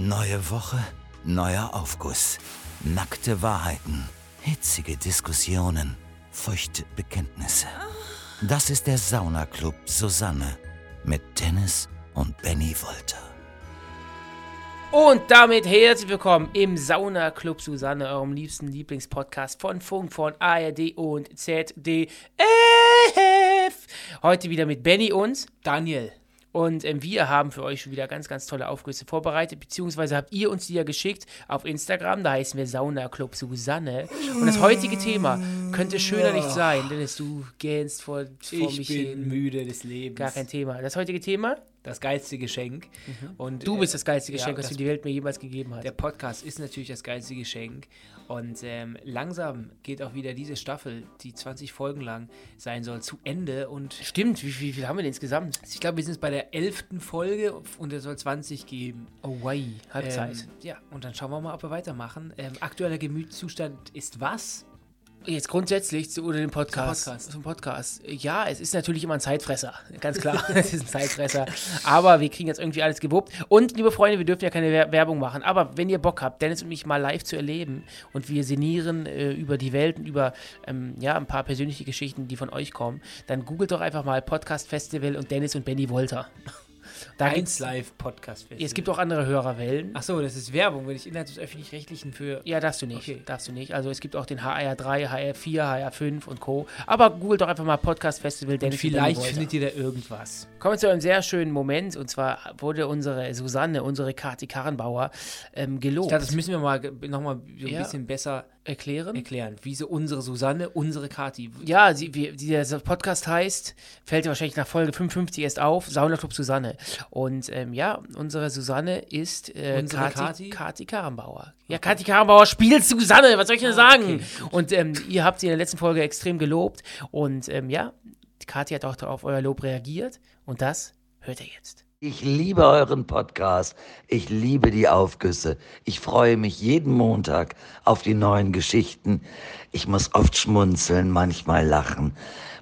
Neue Woche, neuer Aufguss. Nackte Wahrheiten, hitzige Diskussionen, feuchte Bekenntnisse. Das ist der Saunaclub Susanne mit Dennis und Benny Wolter. Und damit herzlich willkommen im Sauna Club Susanne, eurem liebsten Lieblingspodcast von Funk, von ARD und ZDF. Heute wieder mit Benny und Daniel. Und ähm, wir haben für euch schon wieder ganz, ganz tolle Aufgüsse vorbereitet, beziehungsweise habt ihr uns die ja geschickt auf Instagram, da heißen wir Sauna Club Susanne. Und das heutige Thema könnte schöner nicht sein, Dennis, du gähnst vor, vor Ich mich bin hin. müde des Lebens. Gar kein Thema. Das heutige Thema? Das geilste Geschenk. Und, Du äh, bist das geilste ja, Geschenk, was das- die Welt mir jemals gegeben hat. Der Podcast ist natürlich das geilste Geschenk. Und ähm, langsam geht auch wieder diese Staffel, die 20 Folgen lang sein soll, zu Ende. Und Stimmt, wie, wie viel haben wir denn insgesamt? ich glaube, wir sind jetzt bei der 11. Folge und es soll 20 geben. Oh, wei, Halbzeit. Ähm, ja, und dann schauen wir mal, ob wir weitermachen. Ähm, aktueller Gemütszustand ist was? Jetzt grundsätzlich zu oder dem Podcast. Zum Podcast. Zum Podcast. Ja, es ist natürlich immer ein Zeitfresser. Ganz klar, es ist ein Zeitfresser. Aber wir kriegen jetzt irgendwie alles gewuppt. Und, liebe Freunde, wir dürfen ja keine Wer- Werbung machen. Aber wenn ihr Bock habt, Dennis und mich mal live zu erleben und wir sinnieren äh, über die Welt und über ähm, ja, ein paar persönliche Geschichten, die von euch kommen, dann googelt doch einfach mal Podcast Festival und Dennis und Benny Wolter. Da gibt's, Live Podcast Festival. es gibt auch andere Hörerwellen. Achso, das ist Werbung, wenn ich innerhalb des Öffentlich-Rechtlichen für. Ja, darfst du nicht. Okay. Darfst du nicht. Also es gibt auch den HR3, HR4, HR5 und Co. Aber googelt doch einfach mal Podcast Festival Dennis und vielleicht findet ihr da irgendwas. Kommen wir zu einem sehr schönen Moment. Und zwar wurde unsere Susanne, unsere Kathi Karrenbauer, ähm, Ich gelobt. glaube, das müssen wir mal nochmal so ein Ja. bisschen besser erklären. erklären. Wieso unsere Susanne, unsere Kati. Ja, sie, wie, dieser Podcast heißt, fällt dir wahrscheinlich nach Folge 55 erst auf, Saunaclub Susanne. Und ähm, ja, unsere Susanne ist äh, Unsere Kati, Kati? Kati Karrenbauer. Ja, Kati Karrenbauer spielt Susanne, was soll ich denn sagen? okay, und ähm, ihr habt sie in der letzten Folge extrem gelobt. Und ähm, ja, Kati hat auch auf euer Lob reagiert. Und das hört ihr jetzt. Ich liebe euren Podcast. Ich liebe die Aufgüsse. Ich freue mich jeden Montag auf die neuen Geschichten. Ich muss oft schmunzeln, manchmal lachen.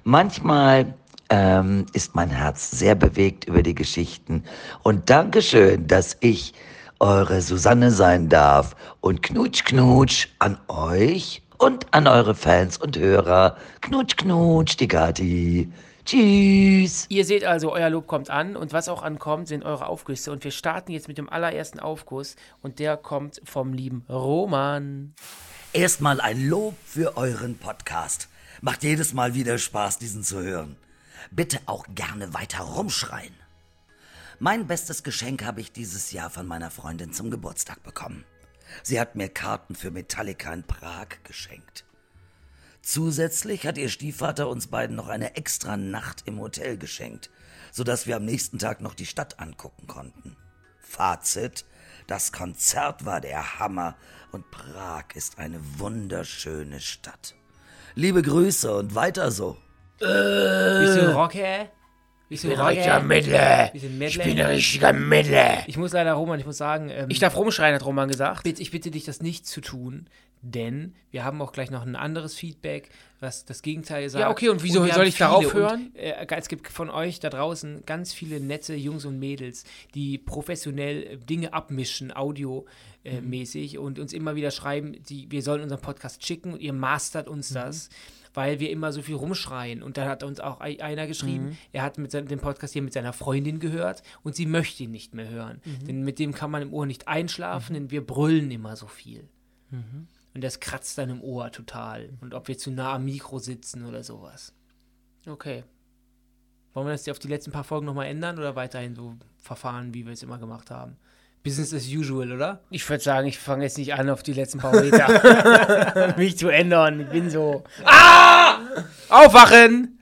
Manchmal ähm, ist mein Herz sehr bewegt über die Geschichten. Und Dankeschön, dass ich eure Susanne sein darf. Und Knutsch, Knutsch an euch und an eure Fans und Hörer. Knutsch, Knutsch, die Gatti. Tschüss. Ihr seht also, euer Lob kommt an und was auch ankommt, sind eure Aufgüsse. Und wir starten jetzt mit dem allerersten Aufguss und der kommt vom lieben Roman. Erstmal ein Lob für euren Podcast. Macht jedes Mal wieder Spaß, diesen zu hören. Bitte auch gerne weiter rumschreien. Mein bestes Geschenk habe ich dieses Jahr von meiner Freundin zum Geburtstag bekommen. Sie hat mir Karten für Metallica in Prag geschenkt. Zusätzlich hat ihr Stiefvater uns beiden noch eine extra Nacht im Hotel geschenkt, sodass wir am nächsten Tag noch die Stadt angucken konnten. Fazit, das Konzert war der Hammer und Prag ist eine wunderschöne Stadt. Liebe Grüße und weiter so. Bist du Rocker? Bist du ein Rocker? Mittler. Ich bin ein richtiger Mittler. Ich muss leider, Roman, ich muss sagen, ähm, Ich darf rumschreien, hat Roman gesagt. bitte, ich bitte dich, das nicht zu tun, denn wir haben auch gleich noch ein anderes Feedback, was das Gegenteil sagt. Ja, okay, und wieso wir soll ich darauf hören? Und, äh, es gibt von euch da draußen ganz viele nette Jungs und Mädels, die professionell äh, Dinge abmischen, audiomäßig, und uns immer wieder schreiben, die, wir sollen unseren Podcast schicken und ihr mastert uns das. Weil wir immer so viel rumschreien. Und dann hat uns auch ei- einer geschrieben, er hat mit seinem, den Podcast hier mit seiner Freundin gehört und sie möchte ihn nicht mehr hören. Denn mit dem kann man im Ohr nicht einschlafen, denn wir brüllen immer so viel. Und das kratzt dann im Ohr total. Und ob wir zu nah am Mikro sitzen oder sowas. Okay. Wollen wir das auf die letzten paar Folgen nochmal ändern oder weiterhin so verfahren, wie wir es immer gemacht haben? Business as usual, oder? Ich würde sagen, ich fange jetzt nicht an, auf die letzten paar Meter mich zu ändern. Ich bin so. Ah! Aufwachen!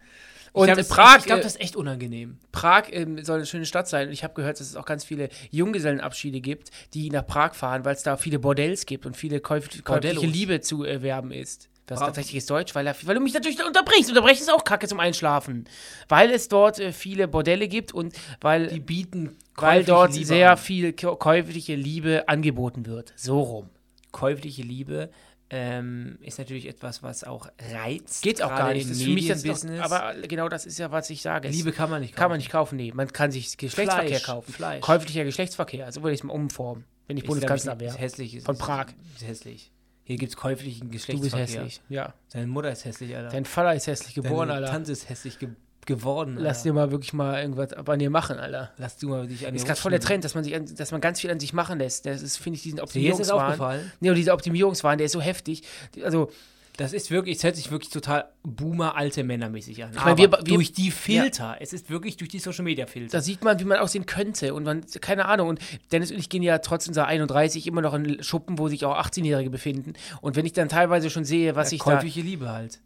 Und ich glaub, äh, Prag, ich glaube, äh, das ist echt unangenehm. Prag ähm, soll eine schöne Stadt sein. Und ich habe gehört, dass es auch ganz viele Junggesellenabschiede gibt, die nach Prag fahren, weil es da viele Bordells gibt und viele käuf käufliche. Liebe zu erwerben ist. Das ist Bra- tatsächlich Deutsch, weil, er, weil du mich natürlich unterbrichst. Unterbrechen ist auch kacke zum Einschlafen. Weil es dort äh, viele Bordelle gibt und weil, Die bieten weil dort Liebe sehr an. viel kä- käufliche Liebe angeboten wird. So rum. käufliche Liebe ähm, ist natürlich etwas, was auch reizt. Geht auch gar nicht. Das ist für mich das doch, Medienbusiness. aber genau das ist ja, was ich sage. Liebe kann man nicht kaufen. kann man nicht kaufen, nee. Man kann sich Geschlechtsverkehr Fleisch, kaufen. Fleisch. Käuflicher Geschlechtsverkehr, so würde ich es mal umformen. wenn ich Bundeskanzler wäre. Ist hässlich. Ist, Von Prag. Ist hässlich. Hier gibt es käuflichen Du bist Geschlechtsverkehr. hässlich. Ja. Deine Mutter ist hässlich, Alter. Dein Vater ist hässlich geboren, Deine Alter. Tante ist hässlich ge geworden. Lass Alter. dir mal wirklich mal irgendwas an dir machen, Alter. Lass du mal dich an Ist dir gerade voll der. Trend, dass man sich, an, dass man ganz viel an sich machen lässt. Das ist, finde ich, diesen Ist Optimierungswahn. Nee, und dieser Optimierungswahn, der ist so heftig. Also, Das ist wirklich, es hört sich wirklich total Boomer, alte Männermäßig an. Ich meine, wir- wir- durch die Filter, es ist wirklich durch die Social Media Filter. da sieht man, wie man aussehen könnte. Und man, keine Ahnung. Und Dennis und ich gehen ja trotz unserer 31 immer noch in Schuppen, wo sich auch 18-Jährige befinden. Und wenn ich dann teilweise schon sehe, was ja, ich da. Liebe halt.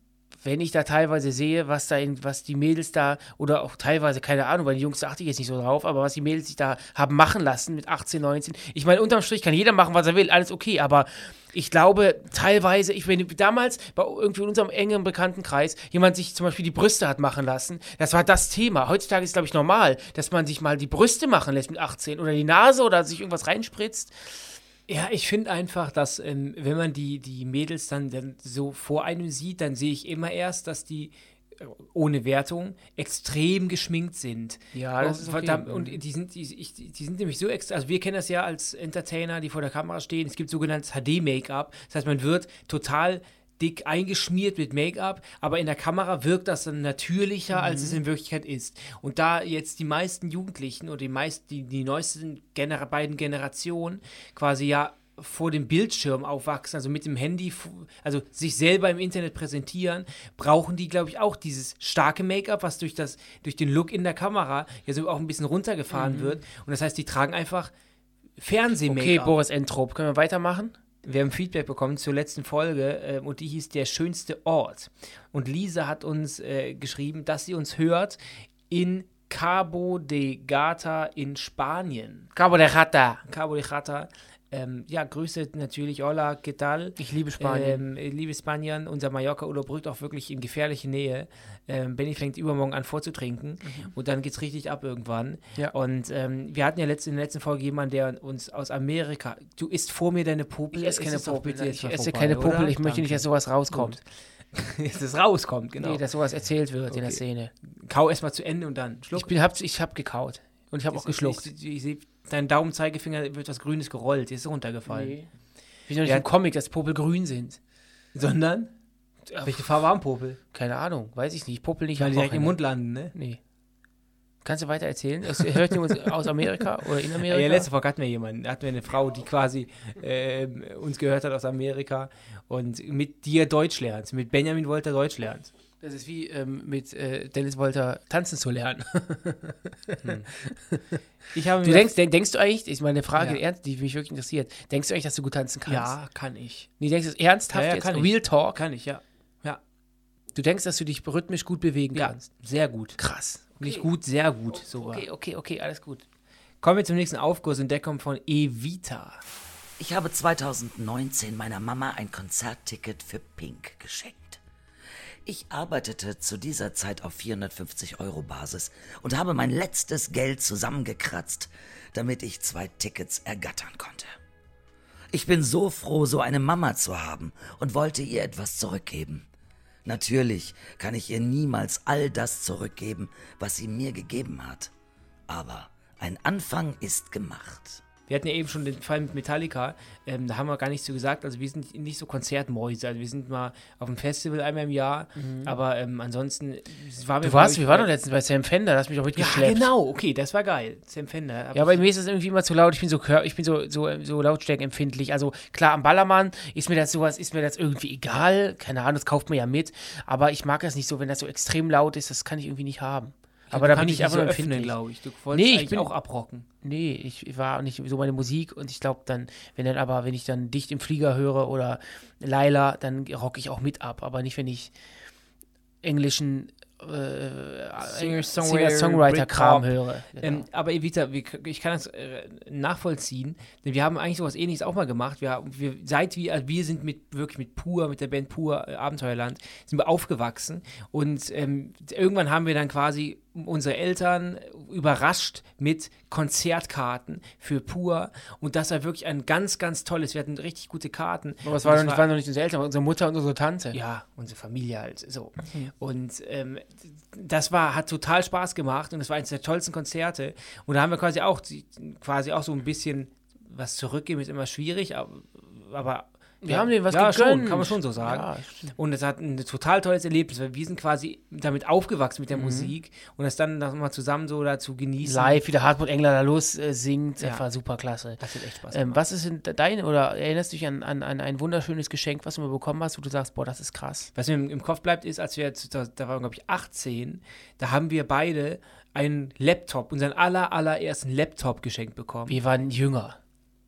Wenn ich da teilweise sehe, was da in, was die Mädels da, oder auch teilweise, keine Ahnung, weil die Jungs, da achte ich jetzt nicht so drauf, aber was die Mädels sich da haben machen lassen mit 18, 19. Ich meine, unterm Strich kann jeder machen, was er will, alles okay, aber ich glaube, teilweise, ich wenn damals bei irgendwie in unserem engen Bekanntenkreis jemand sich zum Beispiel die Brüste hat machen lassen, das war das Thema. Heutzutage ist, glaube ich, normal, dass man sich mal die Brüste machen lässt mit 18 oder die Nase oder sich irgendwas reinspritzt. Ja, ich finde einfach, dass ähm, wenn man die, die Mädels dann, dann so vor einem sieht, dann sehe ich immer erst, dass die äh, ohne Wertung extrem geschminkt sind. Ja, das und, ist okay. und die sind, die, ich, die sind nämlich so extra, also wir kennen das ja als Entertainer, die vor der Kamera stehen. Es gibt sogenanntes HD-Make-up. Das heißt, man wird total dick eingeschmiert mit Make-up, aber in der Kamera wirkt das dann natürlicher, als Mhm. es in Wirklichkeit ist. Und da jetzt die meisten Jugendlichen oder die meisten, die, die neuesten Gener beiden Generationen quasi ja vor dem Bildschirm aufwachsen, also mit dem Handy, also sich selber im Internet präsentieren, brauchen die, glaube ich, auch dieses starke Make-up, was durch, das, durch den Look in der Kamera ja so auch ein bisschen runtergefahren wird. Und das heißt, die tragen einfach Fernseh-Make-up. Mhm. Okay, Boris Entrop, können wir weitermachen? Wir haben Feedback bekommen zur letzten Folge äh, und die hieß Der schönste Ort. Und Lisa hat uns äh, geschrieben, dass sie uns hört in Cabo de Gata in Spanien. Cabo de Rata. Cabo de Gata. Ähm, ja, Grüße natürlich. Hola, ¿qué tal? Ich liebe Spanien. Ähm, äh, liebe Spanien, unser Mallorca-Urlaub rückt auch wirklich in gefährliche Nähe. Ähm, Benny fängt übermorgen an vorzutrinken und dann geht's richtig ab irgendwann. Mhm. Ja. Und ähm, wir hatten ja letzt, in der letzten Folge jemanden, der uns aus Amerika. Du isst vor mir deine Popel. Ich esse Es keine doch Popel. bitte Ich esse keine Popel. oder? Ich möchte nicht, dass sowas rauskommt. Dass es rauskommt, genau. Nee, dass sowas erzählt wird in der Okay. Szene. Kau erst mal zu Ende und dann schluck. Ich, bin, hab, ich hab gekaut. Und ich habe auch geschluckt. Ich, ich, ich, dein Daumenzeigefinger wird was Grünes gerollt, ist runtergefallen. Nee. Wie noch nicht Ja. im Comic, dass Popel grün sind. Sondern? Ja, Welche Farbe haben Popel? Keine Ahnung, weiß ich nicht. Popel nicht Weil am die direkt im. Mund landen, ne? Nee. Kannst du weiter erzählen? Das hört jemand aus Amerika oder in Amerika? Ja, letzte Folge hatten wir jemanden, da hatten wir eine Frau, die quasi ähm, uns gehört hat aus Amerika und mit dir Deutsch lernt. Mit Benjamin Wolter Deutsch lernt. Das ist wie ähm, mit äh, Dennis Wolter tanzen zu lernen. Ich habe Du denkst, denk, denkst du eigentlich, ist meine Frage Ja. ernst, die mich wirklich interessiert, denkst du eigentlich, dass du gut tanzen kannst? Ja, kann ich. Nee, denkst du ernsthaft Ja, ja, jetzt? kann ich. Real Talk? Kann ich. Ja, Du denkst, dass du dich rhythmisch gut bewegen ja kannst? sehr gut. Krass. Nicht gut, sehr gut sogar. Okay, okay, okay, alles gut. Kommen wir zum nächsten Aufguss und der kommt von Evita. Ich habe 2019 meiner Mama ein Konzertticket für Pink geschenkt. Ich arbeitete zu dieser Zeit auf 450 Euro Basis und habe mein letztes Geld zusammengekratzt, damit ich zwei Tickets ergattern konnte. Ich bin so froh, so eine Mama zu haben und wollte ihr etwas zurückgeben. Natürlich kann ich ihr niemals all das zurückgeben, was sie mir gegeben hat. Aber ein Anfang ist gemacht. Wir hatten ja eben schon den Fall mit Metallica, ähm, da haben wir gar nichts zu gesagt. Also wir sind nicht so Konzertmäuse. Also wir sind mal auf dem Festival einmal im Jahr, aber ähm, ansonsten war mir, Du warst, ich, wir waren doch letztens bei Sam Fender, da hast mich auch Ja, mitgeschleppt. genau, okay, das war geil. Sam Fender. Ja, ich- mir ist das irgendwie immer zu laut. Ich bin so, ich bin so, so, so lautstärkenempfindlich. Also klar, am Ballermann ist mir das sowas, ist mir das irgendwie egal. Keine Ahnung, das kauft man ja mit. Aber ich mag das nicht so, wenn das so extrem laut ist. Das kann ich irgendwie nicht haben. Aber da bin ich nur so empfindlich. glaube ich. Du wolltest Nee, ich bin- auch abrocken. Nee, ich war nicht so meine Musik und ich glaube dann, wenn dann aber, wenn ich dann dicht im Flieger höre oder Laila, dann rocke ich auch mit ab, aber nicht, wenn ich englischen äh, Singer-Songwriter, Singer-Songwriter-Kram höre. Genau. Ähm, aber Evita, ich kann das äh, nachvollziehen, denn wir haben eigentlich sowas ähnliches auch mal gemacht. Wir, haben- wir, seit wir, also wir sind mit wirklich mit Pur, mit der Band Pur, äh, Abenteuerland, sind wir aufgewachsen und ähm, irgendwann haben wir dann quasi unsere Eltern überrascht mit Konzertkarten für Pur und das war wirklich ein ganz, ganz tolles, wir hatten richtig gute Karten. aber es war nicht, waren doch nicht unsere Eltern, unsere Mutter und unsere Tante. ja, unsere Familie halt so. Und ähm, das war, hat total Spaß gemacht und das war eines der tollsten Konzerte. Und da haben wir quasi auch, quasi auch so ein bisschen was zurückgeben ist immer schwierig, aber, aber Wir haben denen was ja, gegönnt. Schon, kann man schon so sagen. Ja, und es hat ein total tolles Erlebnis, weil wir sind quasi damit aufgewachsen Mhm. mit der Musik und das dann nochmal zusammen so da zu genießen. Live, wie der Hartmut Engler da los äh, singt, Ja. das war super klasse. Das hat echt Spaß Ähm, was ist denn dein, oder erinnerst du dich an, an, an ein wunderschönes Geschenk, was du mal bekommen hast, wo du sagst, boah, das ist krass. Was mir im, im Kopf bleibt, ist, als wir, jetzt, da, da waren glaube ich 18, da haben wir beide einen Laptop, unseren aller, allerersten Laptop geschenkt bekommen. Wir waren jünger.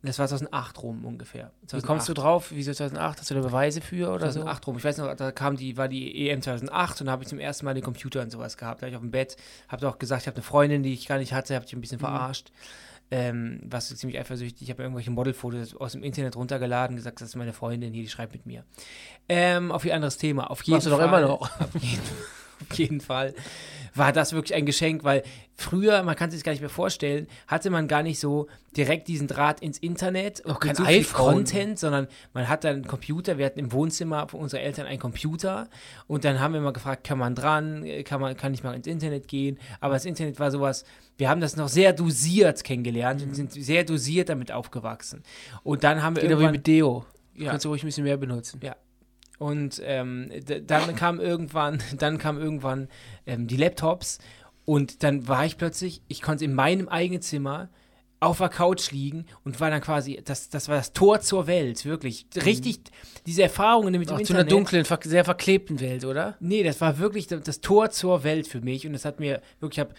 Das war 2008 rum ungefähr. Wie kommst du drauf? Wieso 2008? Hast du da Beweise für oder so? 2008 rum. Ich weiß noch, da kam die, war die EM 2008 und da habe ich zum ersten Mal den Computer und sowas gehabt. Da war ich auf dem Bett, habe auch gesagt, ich habe eine Freundin, die ich gar nicht hatte, habe ich ein bisschen verarscht. Ähm, was so ziemlich eifersüchtig. Ich habe irgendwelche Modelfotos aus dem Internet runtergeladen, gesagt, das ist meine Freundin hier, die schreibt mit mir. Ähm, auf ein anderes Thema. Auf jeden Machst du doch Fall, immer noch. Auf jeden, auf jeden Fall war das wirklich ein Geschenk, weil früher, man kann sich das gar nicht mehr vorstellen, hatte man gar nicht so direkt diesen Draht ins Internet Auch kein so iPhone. Content, sondern man hat dann einen Computer, wir hatten im Wohnzimmer von unseren Eltern einen Computer und dann haben wir mal gefragt, kann man dran, kann man, kann ich mal ins Internet gehen, aber das Internet war sowas, wir haben das noch sehr dosiert kennengelernt und sind sehr dosiert damit aufgewachsen. Und dann haben wir Geht wie irgendwann mit Deo. Ja. Kannst du ruhig ein bisschen mehr benutzen. Ja. Und ähm, dann kam irgendwann, dann kam irgendwann ähm, die Laptops und dann war ich plötzlich, ich konnte in meinem eigenen Zimmer auf der Couch liegen und war dann quasi, das, das war das Tor zur Welt, wirklich. Richtig, diese Erfahrungen mit dem Auch zu einer Internet. dunklen, sehr verklebten Welt, oder? Nee, das war wirklich das, das Tor zur Welt für mich und das hat mir wirklich, ich habe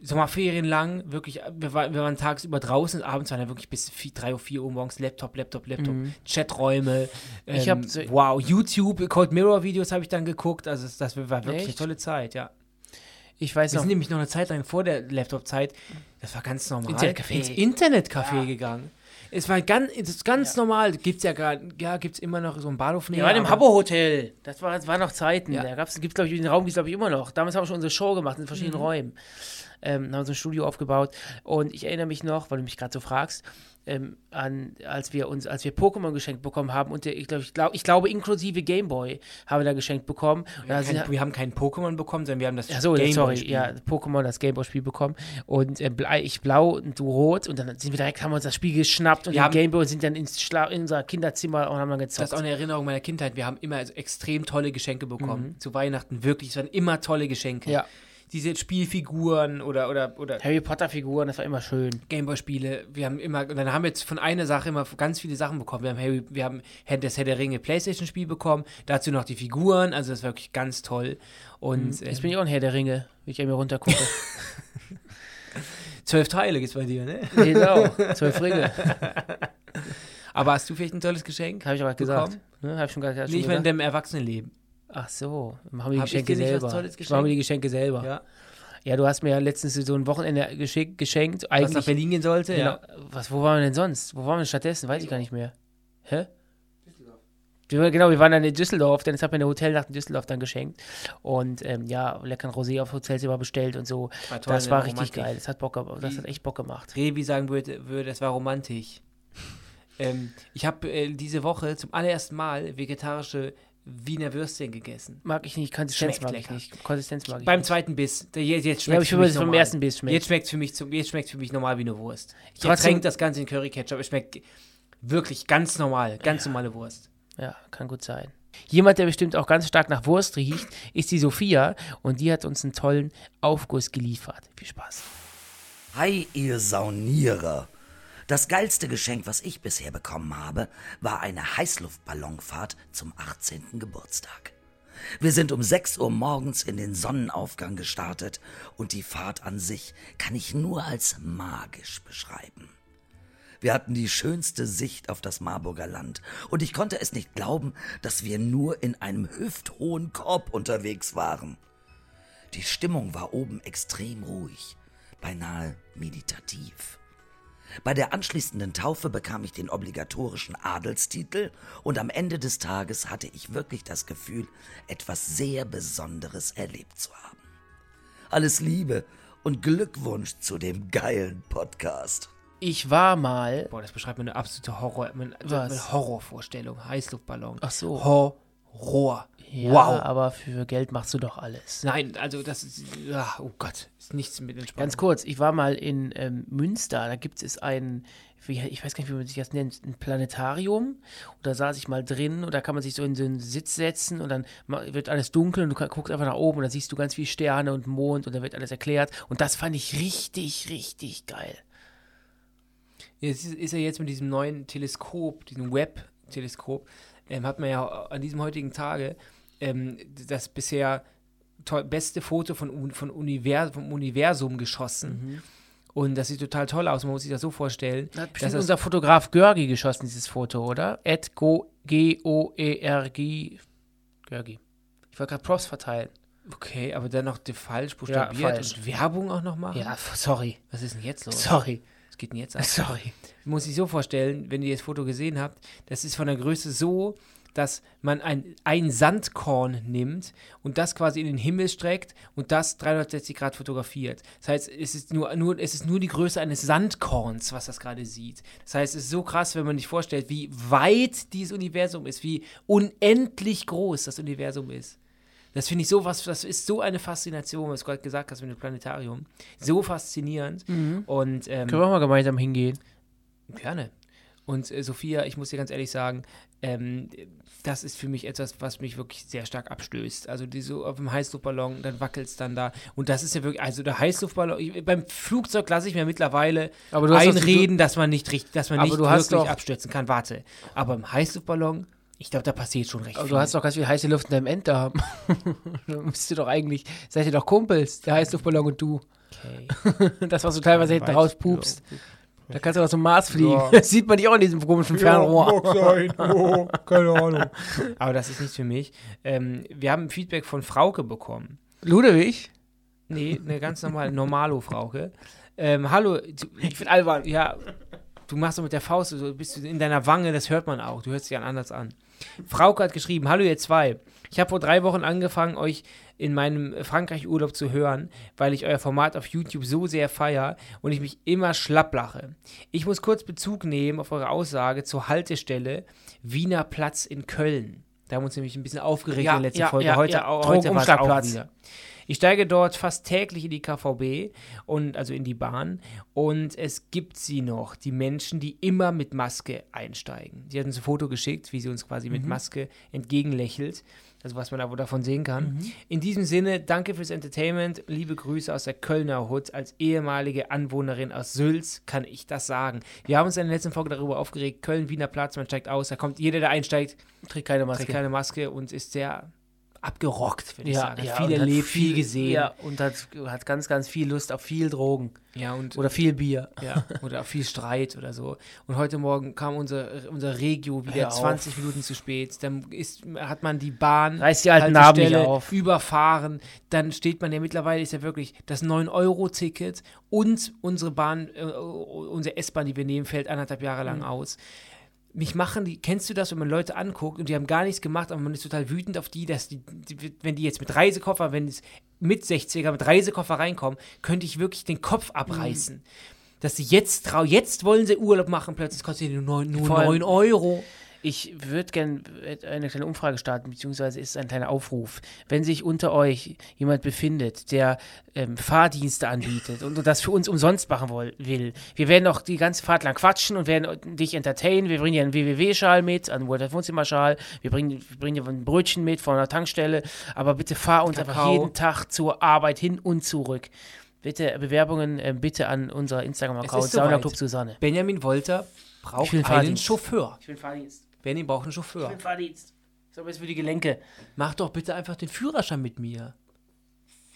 Sommerferien lang, wirklich, wir, war, wir waren tagsüber draußen, abends waren wir wirklich bis 4, 3 Uhr, 4 Uhr morgens Laptop, Laptop, Laptop, Chaträume. Ähm, Ich hab so- wow, YouTube, Cold Mirror Videos habe ich dann geguckt, also das, das war wirklich eine Echt? tolle Zeit, ja. Ich weiß Wir noch. sind nämlich noch eine Zeit lang vor der Laptop-Zeit, das war ganz normal, Internetcafé. ins Internetcafé gegangen. Es war ganz, es ist ganz normal, gibt's ja gerade, ja, gibt's immer noch so einen Bahnhof Wir waren im Habbo-Hotel. Das war, das war noch Zeiten. Ja. Da gab's, gibt's, glaube ich, den Raum gibt es, glaube ich, immer noch. Damals haben wir schon unsere Show gemacht in verschiedenen Räumen. Ähm, haben so ein Studio aufgebaut. Und ich erinnere mich noch, weil du mich gerade so fragst, ähm, an, als wir uns, als wir Pokémon geschenkt bekommen haben und der, ich glaube, ich, glaub, ich glaube, inklusive Gameboy haben wir da geschenkt bekommen. Wir, sind, kein, wir haben keinen Pokémon bekommen, sondern wir haben das so, Gameboy sorry, Spiel. ja, Pokémon, das Gameboy-Spiel bekommen. Und äh, ich blau und du rot. Und dann sind wir direkt, haben wir uns das Spiel geschnappt und Wir den haben- Gameboy sind dann ins Schla in unser Kinderzimmer und haben dann Das gezockt. ist auch eine Erinnerung meiner Kindheit. Wir haben immer also extrem tolle Geschenke bekommen. Mhm. Zu Weihnachten wirklich. Es waren immer tolle Geschenke. Ja. Diese Spielfiguren oder, oder, oder Harry Potter-Figuren, das war immer schön. Gameboy-Spiele. Wir haben immer, dann haben wir jetzt von einer Sache immer ganz viele Sachen bekommen. Wir haben, Harry, wir haben das Herr der Ringe Playstation-Spiel bekommen. Dazu noch die Figuren. Also das war wirklich ganz toll. Und Jetzt ähm, bin ich auch ein Herr der Ringe, wenn ich einmal runtergucke. zwölf Teile gibt's bei dir, ne? genau, zwölf Ringe. Aber hast du vielleicht ein tolles Geschenk? Habe ich aber gesagt. Ne? Habe ich schon Nee, schon ich meine in gesagt. deinem Erwachsenenleben. Ach so, machen wir die Hab ich Geschenke dir nicht was selber. Tolles Ich mache mir geschenkt? die Geschenke selber. Ja. Ja. du hast mir ja letztens so ein Wochenende geschick, geschenkt. Was nach Berlin gehen sollte? genau, Ja. was, wo waren wir denn sonst? Wo waren wir denn stattdessen? Weiß ich gar nicht mehr. Hä? Wir, waren- genau, wir waren dann in Düsseldorf, denn es hat mir eine Hotelnacht in Düsseldorf dann geschenkt. Und ähm, ja, leckeren Rosé auf Hotelzimmer bestellt und so. War toll, das ne? war richtig Romantik. geil. Das hat, Bock, das hat echt Bock gemacht. Revi sagen würde, würde das war romantisch. ähm, ich habe äh, diese Woche zum allerersten Mal vegetarische Wiener Würstchen gegessen. Mag ich nicht, Konsistenz Schmeckt mag lecker. ich nicht. Konsistenz mag ich Beim nicht. zweiten Biss. Der, jetzt jetzt Ja, schmeckt ich würde es vom ersten Biss schmecken. Jetzt schmeckt es für mich zum, jetzt schmeckt's für mich normal wie eine Wurst. Ich ertränke das Ganze in Curry Ketchup. Es schmeckt wirklich ganz normal, ganz normale Wurst. Ja, kann gut sein. Jemand, der bestimmt auch ganz stark nach Wurst riecht, ist die Sophia und die hat uns einen tollen Aufguss geliefert. Viel Spaß. Hi, ihr Saunierer. Das geilste Geschenk, was ich bisher bekommen habe, war eine Heißluftballonfahrt zum 18. Geburtstag. Wir sind um 6 Uhr morgens in den Sonnenaufgang gestartet und die Fahrt an sich kann ich nur als magisch beschreiben. Wir hatten die schönste Sicht auf das Marburger Land und ich konnte es nicht glauben, dass wir nur in einem hüfthohen Korb unterwegs waren. Die Stimmung war oben extrem ruhig, beinahe meditativ. Bei der anschließenden Taufe bekam ich den obligatorischen Adelstitel und am Ende des Tages hatte ich wirklich das Gefühl, etwas sehr Besonderes erlebt zu haben. Alles Liebe und Glückwunsch zu dem geilen Podcast. Ich war mal. Boah, das beschreibt mir eine absolute Horror, eine, eine Horrorvorstellung. Heißluftballon. Ach so. Rohr. Ja, wow. aber für Geld machst du doch alles. Nein, also das ist, ja, oh Gott, ist nichts mit Entspannung. Ganz kurz, ich war mal in ähm, Münster, da gibt es ein, wie, ich weiß gar nicht, wie man sich das nennt, ein Planetarium. Und da saß ich mal drin und da kann man sich so in so einen Sitz setzen und dann wird alles dunkel und du guckst einfach nach oben und dann siehst du ganz viele Sterne und Mond und dann wird alles erklärt. Und das fand ich richtig, richtig geil. Jetzt ist, ist er jetzt mit diesem neuen Teleskop, diesem Webb-Teleskop, ähm, hat man ja an diesem heutigen Tage ähm, das bisher beste Foto von, von Univers vom Universum geschossen. Und das sieht total toll aus. Man muss sich das so vorstellen. Da hat das- unser Fotograf Görgi geschossen, dieses Foto, oder? Ed Go- G-O-E-R-G. Görgi. Ich wollte gerade Props verteilen. Okay, aber dann noch falsch buchstabiert falsch. und Werbung auch noch machen? Ja, sorry. Was ist denn jetzt los? Sorry. Was geht denn jetzt ab? Sorry. muss ich so vorstellen, wenn ihr das Foto gesehen habt, das ist von der Größe so, dass man ein, ein Sandkorn nimmt und das quasi in den Himmel streckt und das 360 Grad fotografiert. Das heißt, es ist nur, nur, es ist nur die Größe eines Sandkorns, was das gerade sieht. Das heißt, es ist so krass, wenn man sich vorstellt, wie weit dieses Universum ist, wie unendlich groß das Universum ist. Das finde ich so was, das ist so eine Faszination, was du gerade gesagt hast mit dem Planetarium. So faszinierend. Und ähm, Können wir mal gemeinsam hingehen? Gerne. Und äh, Sophia, ich muss dir ganz ehrlich sagen, ähm, das ist für mich etwas, was mich wirklich sehr stark abstößt. Also die so auf dem Heißluftballon, dann wackelt es dann da. Und das ist ja wirklich, also der Heißluftballon, ich, beim Flugzeug lasse ich mir mittlerweile hast doch- einreden, dass man nicht richtig, dass man nicht wirklich doch- abstürzen kann. Warte. Aber im Heißluftballon, ich glaube, da passiert schon recht Aber viel. du hast doch ganz viel heiße Luft in deinem Enddarm. da müsst ihr doch eigentlich, seid ihr doch Kumpels, der Heißluftballon und du. okay. Das, was du teilweise hinten Weit- raus pupst. Da kannst du doch zum Mars fliegen. Das sieht man dich auch in diesem komischen Fernrohr. keine Ahnung. Aber das ist nichts für mich. Ähm, wir haben Feedback von Frauke bekommen. Ludewig? Nee, eine ganz normale Normalo-Frauke. Ähm, hallo, Ich bin albern. ja, du machst so mit der Faust, so bist du in deiner Wange, das hört man auch. Du hörst dich an anders an. Frauke hat geschrieben: Hallo, ihr zwei. Ich habe vor drei Wochen angefangen, euch in meinem Frankreich-Urlaub zu hören, weil ich euer Format auf YouTube so sehr feier und ich mich immer schlapp lache. Ich muss kurz Bezug nehmen auf eure Aussage zur Haltestelle Wiener Platz in Köln. Da haben wir uns nämlich ein bisschen aufgeregt Ja, in der letzten ja, Folge. ja, heute ja. heute war es auch wieder. Ich steige dort fast täglich in die KVB und also in die Bahn und es gibt sie noch, die Menschen, die immer mit Maske einsteigen. Sie hat uns ein Foto geschickt, wie sie uns quasi mit Maske entgegenlächelt. Also was man da wohl davon sehen kann. In diesem Sinne, danke fürs Entertainment. Liebe Grüße aus der Kölner Hut. Als ehemalige Anwohnerin aus Sülz kann ich das sagen. Wir haben uns in der letzten Folge darüber aufgeregt. Köln, Wiener Platz, man steigt aus. Da kommt jeder, der einsteigt, Trägt keine Maske. trägt keine Maske und ist sehr abgerockt, würde ich ja, sagen. ja, Hat viel erlebt, viel gesehen. Ja, und hat, hat ganz, ganz viel Lust auf viel Drogen. Ja, und Oder viel Bier. ja, oder viel Streit oder so. Und heute Morgen kam unser, unser Regio wieder Hör auf. 20 Minuten zu spät. Dann ist, hat man die Bahn die alten Haltestelle auf. überfahren. Dann steht man ja mittlerweile, ist ja wirklich das 9-Euro-Ticket und unsere Bahn, äh, unsere S-Bahn, die wir nehmen, fällt anderthalb Jahre lang Mhm. aus. Mich machen die, kennst du das, wenn man Leute anguckt und die haben gar nichts gemacht, aber man ist total wütend auf die, dass die, die wenn die jetzt mit Reisekoffer, wenn es mit 60er, mit Reisekoffer reinkommen, könnte ich wirklich den Kopf abreißen. Dass sie jetzt trau, jetzt wollen sie Urlaub machen, plötzlich kostet die nur 9, nur Vor allem- 9 Euro. Ich würde gerne eine kleine Umfrage starten, beziehungsweise ist es ein kleiner Aufruf. Wenn sich unter euch jemand befindet, der ähm, Fahrdienste anbietet und, das für uns umsonst machen woll, will, wir werden auch die ganze Fahrt lang quatschen und werden dich entertainen. Wir bringen dir einen WWW-Schal mit, einen World Wohnzimmer-Schal. Wir bringen, wir bringen dir ein Brötchen mit von der Tankstelle. Aber bitte fahr uns einfach Kakao. jeden Tag zur Arbeit hin und zurück. Bitte Bewerbungen äh, bitte an unser Instagram-Account soweit. Saunaclub Susanne. Benjamin Wolter braucht will einen Fahrdienst. Chauffeur. Ich will Fahrdienst. Benny braucht einen Chauffeur. Fahrdienst. So was für die Gelenke. Mach doch bitte einfach den Führerschein mit mir.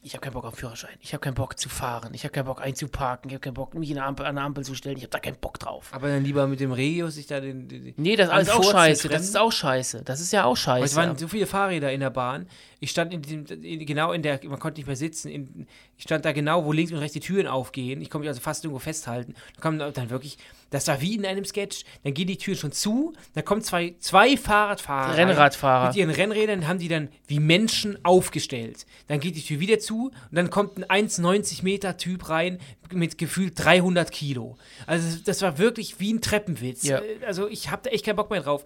Ich habe keinen Bock auf Führerschein. Ich habe keinen Bock zu fahren. Ich habe keinen Bock einzuparken. Ich habe keinen Bock, mich in eine Ampel, an eine Ampel zu stellen. Ich habe da keinen Bock drauf. Aber dann lieber mit dem Regio sich da den. den Nee, das ist alles auch scheiße. Das ist auch scheiße. Das ist ja auch scheiße. es waren so viele Fahrräder in der Bahn. Ich stand in diesem, in, genau in der, man konnte nicht mehr sitzen. In, ich stand da genau, wo links und rechts die Türen aufgehen. Ich konnte mich also fast irgendwo festhalten. Da kam dann wirklich, Das war wie in einem Sketch. Dann gehen die Türen schon zu, dann kommen zwei, zwei Fahrradfahrer. Rennradfahrer. Rein. Mit ihren Rennrädern haben die dann wie Menschen aufgestellt. Dann geht die Tür wieder zu und dann kommt ein 1,90 Meter Typ rein mit gefühlt 300 Kilo. Also das, das war wirklich wie ein Treppenwitz. Ja. Äh, Also ich habe da echt keinen Bock mehr drauf.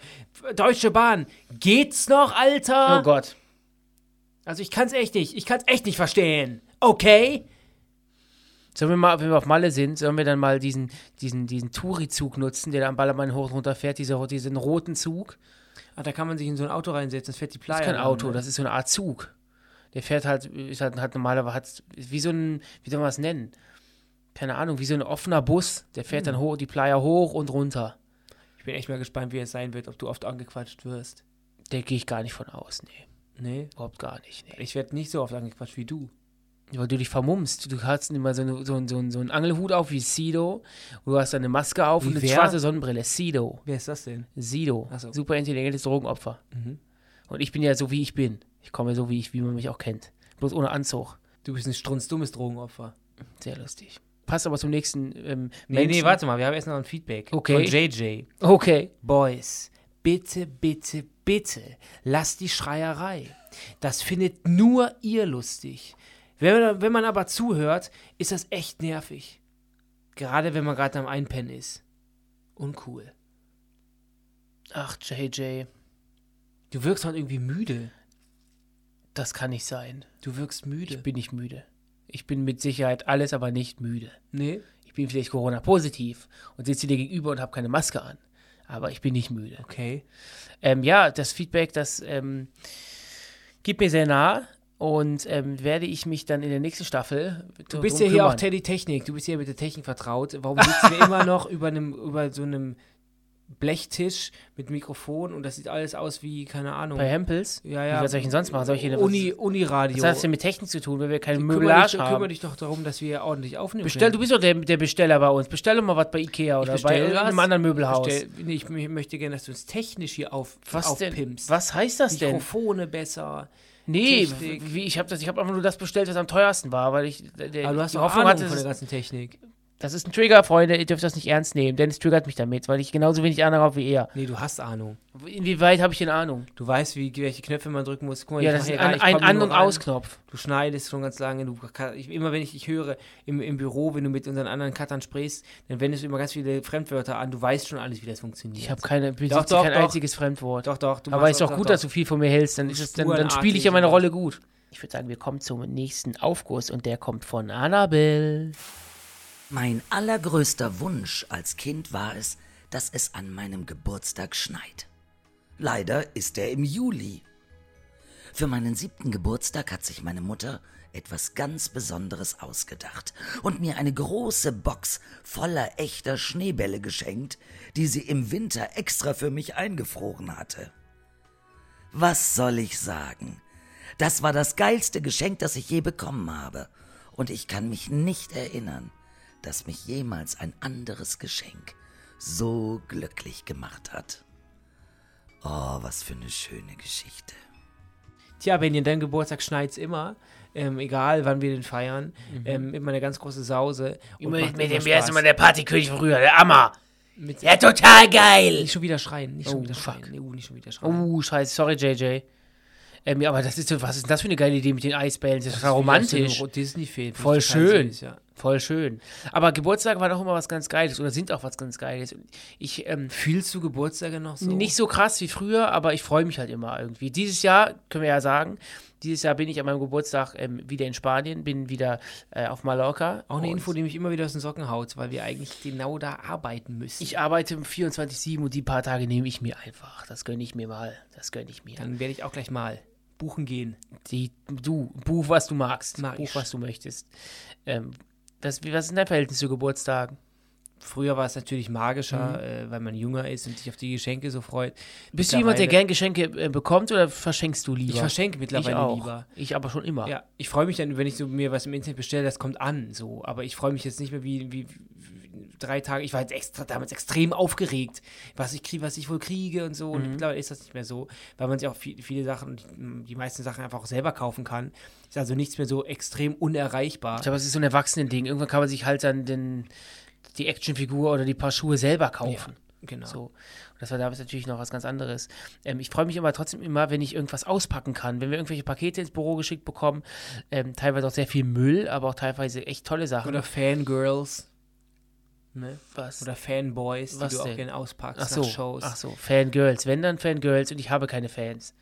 Deutsche Bahn, geht's noch, Alter? Oh Gott. Also ich kann's echt nicht. Ich kann's echt nicht verstehen. Okay? Sollen wir mal, wenn wir auf Malle sind, sollen wir dann mal diesen, diesen, diesen Touri-Zug nutzen, der da am Ballermann hoch und runter fährt, diese, diesen roten Zug? Ah, da kann man sich in so ein Auto reinsetzen, das fährt die Playa. Das ist kein Auto, ne? das ist so eine Art Zug. Der fährt halt, ist halt, hat normalerweise, hat, wie so ein, wie soll man das nennen? Keine Ahnung, wie so ein offener Bus, der fährt Hm. dann hoch, die Playa hoch und runter. Ich bin echt mal gespannt, wie es sein wird, ob du oft angequatscht wirst. Da gehe ich gar nicht von aus, nee. Nee. Überhaupt gar nicht, nee. Ich werde nicht so oft angequatscht wie du. Weil du dich vermummst. Du hast immer so, eine, so, einen- so, einen- so einen Angelhut auf wie Sido. Du hast eine Maske auf Wie und eine wer? schwarze Sonnenbrille. Sido. Wer ist das denn? Sido. So. Super intelligentes Drogenopfer. Mhm. Und ich bin ja so, wie ich bin. Ich komme so, wie ich, wie man mich auch kennt. Bloß ohne Anzug. Du bist ein strunzdummes Drogenopfer. Sehr lustig. Passt aber zum nächsten ähm, Nee, nee, warte mal, wir haben erst noch ein Feedback. Okay. Von JJ. Okay. Boys, bitte, bitte, bitte, lasst die Schreierei. Das findet nur ihr lustig. Wenn man, wenn man aber zuhört, ist das echt nervig. Gerade wenn man gerade am Einpennen ist. Uncool. Ach, JJ. Du wirkst halt irgendwie müde. Das kann nicht sein. Du wirkst müde. Ich bin nicht müde. Ich bin mit Sicherheit alles, aber nicht müde. nee? Ich bin vielleicht Corona-positiv und sitze dir gegenüber und habe keine Maske an. Aber ich bin nicht müde. Okay. Ähm, ja, das Feedback, das ähm, geht mir sehr nah und ähm, werde ich mich dann in der nächsten Staffel. Du bist ja hier auch Teddy Technik. Du bist hier mit der Technik vertraut. Warum sitzen wir immer noch über, einem, über so einem Blechtisch mit Mikrofon und das sieht alles aus wie, keine Ahnung. bei Hempels. Ja, ja. Wie, was soll ich denn sonst machen? Soll ich hier eine, Uni, Uniradio. was hat das denn mit Technik zu tun, wenn wir keine Möblage dich, haben? kümmere dich doch darum, dass wir ordentlich aufnehmen Bestell, du bist doch der, der Besteller bei uns. Bestell doch mal was bei Ikea oder bei was. anderen Möbelhaus. Bestell, nee, ich, möchte gerne, dass du uns technisch hier auf, was denn? aufpimpst. Was heißt das denn? Mikrofone besser. Nee, Technik. wie, ich habe habe einfach nur das bestellt, was am teuersten war, weil ich der, Aber du hast die Hoffnung Ahnung hatte, von der ganzen Technik. Das ist ein Trigger, Freunde, ihr dürft das nicht ernst nehmen. Dennis triggert mich damit, weil ich genauso wenig Ahnung habe wie er. Nee, du hast Ahnung. Inwieweit habe ich denn Ahnung? Du weißt, wie, welche Knöpfe man drücken muss. Guck mal, Ja, ich das ist ein, ein An- und. Ausknopf. Du schneidest schon ganz lange. Du, ich, immer wenn ich dich höre im, im Büro, wenn du mit unseren anderen Cuttern sprichst, dann wendest du immer ganz viele Fremdwörter an. Du weißt schon alles, wie das funktioniert. Ich habe keine, Doch, doch, kein doch. einziges Fremdwort. Doch, doch. Aber machst ist doch gut, dass du viel von mir hältst, dann, es, dann, dann spiele ich ja meine Rolle gut. Ich würde sagen, wir kommen zum nächsten Aufguss und der kommt von Annabelle. Mein allergrößter Wunsch als Kind war es, dass es an meinem Geburtstag schneit. Leider ist er im Juli. Für meinen siebten Geburtstag hat sich meine Mutter etwas ganz Besonderes ausgedacht und mir eine große Box voller echter Schneebälle geschenkt, die sie im Winter extra für mich eingefroren hatte. Was soll ich sagen? Das war das geilste Geschenk, das ich je bekommen habe. Und ich kann mich nicht erinnern, dass mich jemals ein anderes Geschenk so glücklich gemacht hat. Oh, was für eine schöne Geschichte. Tja, wenn ihr deinem Geburtstag schneit's immer. Ähm, egal, wann wir den feiern. Ähm, immer eine ganz große Sause. Und Mit, mit immer dem, ist Spaß. immer der Partykönig von früher, der Ammer. Mit- Ja, total geil. Nicht schon wieder schreien. Nicht schon Oh, wieder fuck. schreien. Nee, uh, nicht schon wieder schreien. Oh, scheiße, sorry, JJ. Ähm, ja, aber das ist so, was ist denn das für eine geile Idee mit den Eisbällen? Das ist total romantisch. Disney-Film. Voll schön. Ja. Voll schön. Aber Geburtstage waren auch immer was ganz Geiles oder sind auch was ganz Geiles. Ich, ähm, Fühlst du Geburtstage noch so? Nicht so krass wie früher, aber ich freue mich halt immer irgendwie. Dieses Jahr, können wir ja sagen, dieses Jahr bin ich an meinem Geburtstag ähm, wieder in Spanien, bin wieder äh, auf Mallorca. Auch eine Info, die mich immer wieder aus den Socken haut, weil wir eigentlich genau da arbeiten müssen. Ich arbeite 24-7 und die paar Tage nehme ich mir einfach. Das gönne ich mir mal. Das gönne ich mir. Dann werde ich auch gleich mal buchen gehen. Die, du, buch, was du magst. Mag buch, was du möchtest. Ähm, wie, was ist dein Verhältnis zu Geburtstagen? Früher war es natürlich magischer, äh, weil man jünger ist und sich auf die Geschenke so freut. Bist du jemand, der gern Geschenke äh, bekommt oder verschenkst du lieber? Ich verschenke ich mittlerweile auch. lieber. Ich aber schon immer. Ja, ich freue mich dann, wenn ich so mir was im Internet bestelle, das kommt an, so. Aber ich freue mich jetzt nicht mehr wie, wie drei Tage. Ich war jetzt extra damals extrem aufgeregt, was ich kriege, was ich wohl kriege und so. Mhm. Und mittlerweile ist das nicht mehr so, weil man sich auch viel, viele Sachen, die meisten Sachen einfach auch selber kaufen kann. Ist also nichts mehr so extrem unerreichbar. Ich glaube, es ist so ein Erwachsenen-Ding. Irgendwann kann man sich halt dann den, die Actionfigur oder die paar Schuhe selber kaufen. genau. So. Und das war damals natürlich noch was ganz anderes. Ähm, ich freue mich aber trotzdem immer, wenn ich irgendwas auspacken kann. Wenn wir irgendwelche Pakete ins Büro geschickt bekommen, ähm, teilweise auch sehr viel Müll, aber auch teilweise echt tolle Sachen. Oder Fangirls. Ne? was? Oder Fanboys, Was die du auch denn? gerne auspackst ach so, nach Shows. ach so, Fangirls. Wenn dann Fangirls und ich habe keine Fans.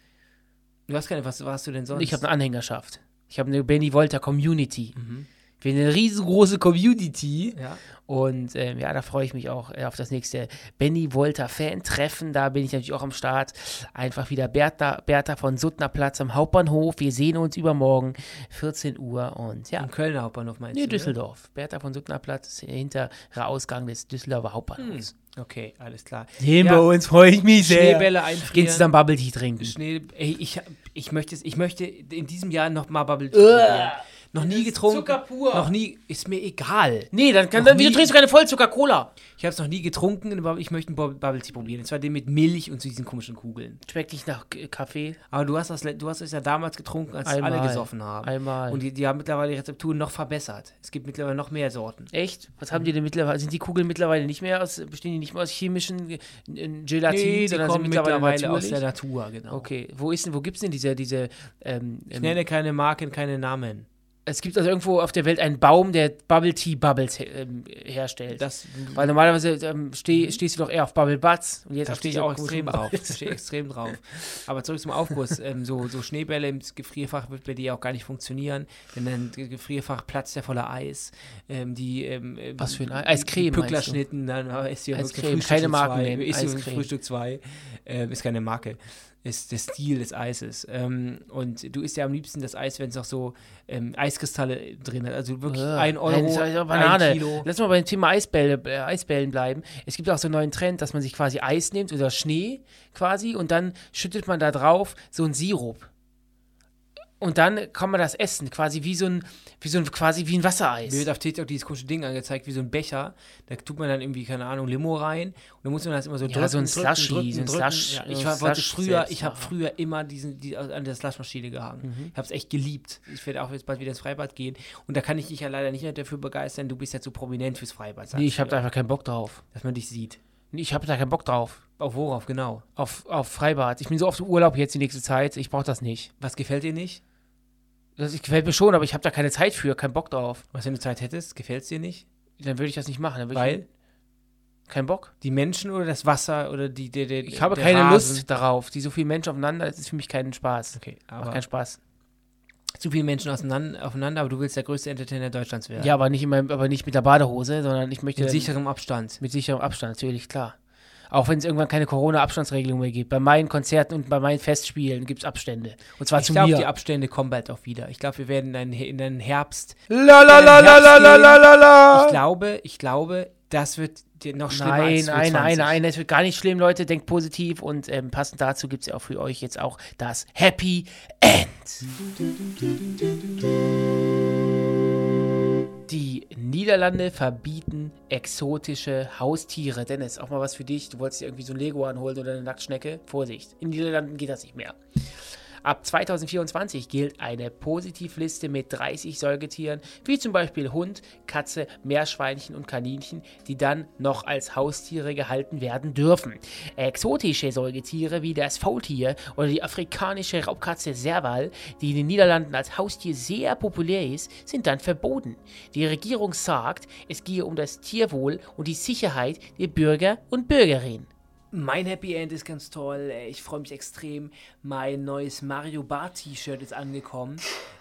Du hast keine, was warst du denn sonst? Ich habe eine Anhängerschaft. Ich habe eine Benny Volta Community. Mhm. Wir haben eine riesengroße Community. Ja. Und ähm, ja, da freue ich mich auch äh, auf das nächste Benny Volta Fan-Treffen. Da bin ich natürlich auch am Start. Einfach wieder Bertha, Bertha von Suttner Platz am Hauptbahnhof. Wir sehen uns übermorgen, 14 Uhr. Und ja, Am Kölner Hauptbahnhof meinst nee, du? ne? Düsseldorf. Bertha von Suttner Platz, hinterer Ausgang des Düsseldorfer Hauptbahnhofs. Okay, alles klar. Sehen Ja. wir uns, freue ich mich sehr. Schneebälle Gehen einfrieren. zusammen Bubble Tea trinken. Schnee, ey, ich, ich, möchte, ich möchte in diesem Jahr noch mal Bubble Tea probieren. Noch nie getrunken. Zucker pur. Noch nie, ist mir egal. Nee, dann, kann, dann wieso nie- trinkst du keine Vollzucker-Cola? Ich habe es noch nie getrunken, aber ich möchte einen Bub- Bubble Tea probieren. Und zwar den mit Milch und zu diesen komischen Kugeln. Schmeckt nicht nach Kaffee. Aber du hast, das, du hast es ja damals getrunken, als Einmal. alle gesoffen haben. Einmal. Und die, die haben mittlerweile die Rezepturen noch verbessert. Es gibt mittlerweile noch mehr Sorten. Echt? Was haben die denn mittlerweile? Sind die Kugeln mittlerweile nicht mehr aus, bestehen die nicht mehr aus chemischen äh, Gelatin, Nee, sondern sind mittlerweile, mittlerweile aus der Natur, genau. Okay, wo ist denn, wo gibt's denn diese, diese, ähm, Ich ähm, nenne keine Marken, keine Namen. Es gibt also irgendwo auf der Welt einen Baum, der Bubble Tea Bubbles he ähm, herstellt. Das, Weil normalerweise ähm, steh, stehst du doch eher auf Bubble Butts und jetzt da stehe ich auch extrem drauf. Stehe extrem drauf. Aber zurück zum Aufguss. ähm, so, so Schneebälle im Gefrierfach wird bei dir auch gar nicht funktionieren, denn dein Ge- Gefrierfach platzt ja voller Eis. Ähm, die, ähm, ähm, Was für ein Ei? Eiscreme? Pücklerschnitten, dann ist hier Eiscreme, keine für Marken zwei, nennen, Ist Eiscreme. Frühstück 2, ähm, ist keine Marke. Ist der Stil des Eises. Ähm, und du isst ja am liebsten das Eis, wenn es noch so ähm, Eiskristalle drin hat. Also wirklich Ja. ein Euro, ja Banane. ein Kilo. Lass mal beim Thema Eisbälle, äh, Eisbällen bleiben. Es gibt auch so einen neuen Trend, dass man sich quasi Eis nimmt oder Schnee quasi und dann schüttet man da drauf so einen Sirup. Und dann kann man das essen, quasi wie so ein, wie so ein, quasi wie ein Mir Wassereis. wird auf TikTok dieses komische Ding angezeigt, wie so ein Becher. Da tut man dann irgendwie, keine Ahnung, Limo rein. Und dann muss man das immer so Ja, drücken, so ein Slushy, so ein. Slush- Ja, so ich war, wollte früher, ich habe früher immer diesen, die, an der Slushmaschine gehangen. Mhm. Ich habe es echt geliebt. Ich werde auch jetzt bald wieder ins Freibad gehen. Und da kann ich dich ja leider nicht mehr dafür begeistern. Du bist ja zu prominent fürs Freibad. Nee, ich habe da ja. einfach keinen Bock drauf. Dass man dich sieht. Ich habe da keinen Bock drauf. Auf worauf, genau. Auf, auf Freibad. Ich bin so oft im Urlaub jetzt die nächste Zeit. Ich brauche das nicht. Was gefällt dir nicht? Das gefällt mir schon, aber ich habe da keine Zeit für, keinen Bock drauf. Was, wenn du Zeit hättest, gefällt es dir nicht? Dann würde ich das nicht machen. Weil ich keinen Bock. die Menschen oder das Wasser oder die, der, der, Ich habe der keine Rasen? Lust darauf. Die so viele Menschen aufeinander, das ist für mich kein Spaß. Okay, Macht aber keinen Spaß. zu viele Menschen auseinander, aufeinander, aber du willst der größte Entertainer Deutschlands werden. Ja, aber nicht, in meinem, aber nicht mit der Badehose, sondern ich möchte Mit sicherem Abstand. mit sicherem Abstand, natürlich, klar. Auch wenn es irgendwann keine Corona-Abstandsregelung mehr gibt. Bei meinen Konzerten und bei meinen Festspielen gibt es Abstände. Und zwar ich zu glaub, mir. die Abstände kommen bald auch wieder. Ich glaube, wir werden in einen, in einen Herbst. Lalalala. Ich glaube, ich glaube, das wird noch schlimmer nein, als Nein, nein, nein, es wird gar nicht schlimm, Leute. Denkt positiv und ähm, passend dazu gibt es ja auch für euch jetzt auch das Happy End. Die Niederlande verbieten exotische Haustiere. Dennis, auch mal was für dich. Du wolltest dir irgendwie so ein Lego anholen oder eine Nacktschnecke. Vorsicht, in den Niederlanden geht das nicht mehr. Ab 2024 gilt eine Positivliste mit 30 Säugetieren, wie zum Beispiel Hund, Katze, Meerschweinchen und Kaninchen, die dann noch als Haustiere gehalten werden dürfen. Exotische Säugetiere wie das Faultier oder die afrikanische Raubkatze Serval, die in den Niederlanden als Haustier sehr populär ist, sind dann verboten. Die Regierung sagt, es gehe um das Tierwohl und die Sicherheit der Bürger und Bürgerinnen. Mein Happy End ist ganz toll. Äh, Ich freue mich extrem. Mein neues Mario Bart T-Shirt ist angekommen.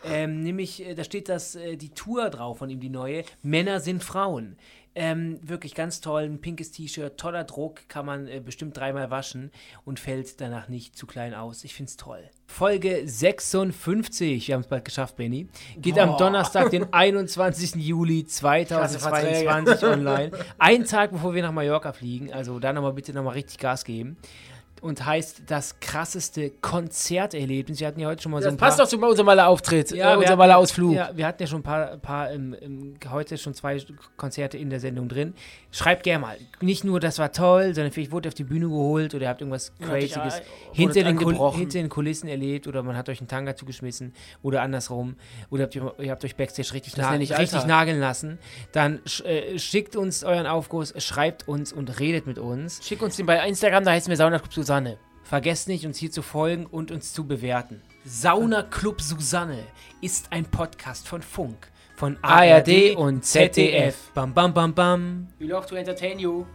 Ähm, nämlich, äh, da steht das, äh, die Tour drauf von ihm, die neue. Männer sind Frauen. Ähm, wirklich ganz toll. Ein pinkes T-Shirt, toller Druck, kann man äh, bestimmt dreimal waschen und fällt danach nicht zu klein aus. Ich finde es toll. Folge 56, wir haben es bald geschafft, Benny. Geht am Donnerstag, den 21. Juli 2022 online. Ein Tag, bevor wir nach Mallorca fliegen. Also da nochmal bitte nochmal richtig Gas geben. Und heißt das krasseste Konzerterlebnis. Wir hatten ja heute schon mal so Das ein paar... passt doch zu unserem Maler Auftritt, Ja, äh, wir unser hatten- Maler Ausflug. Ja, wir hatten ja schon ein paar, paar ähm, ähm, heute schon zwei Konzerte in der Sendung drin. Schreibt gerne mal. Nicht nur, das war toll, sondern vielleicht wurde ihr auf die Bühne geholt oder ihr habt irgendwas Crazyes ein- hinter hinter den Kulissen erlebt oder man hat euch einen Tanga zugeschmissen oder andersrum oder habt ihr, ihr habt euch Backstage richtig, na richtig nageln lassen. Dann sch äh, schickt uns euren Aufguss, schreibt uns und redet mit uns. Schick uns den bei Instagram, da heißen wir Sauna Club Susanne. Vergesst nicht, uns hier zu folgen und uns zu bewerten. Sauna Club Susanne ist ein Podcast von Funk, von ARD und ZDF. Bam, bam, bam, bam. We love to entertain you.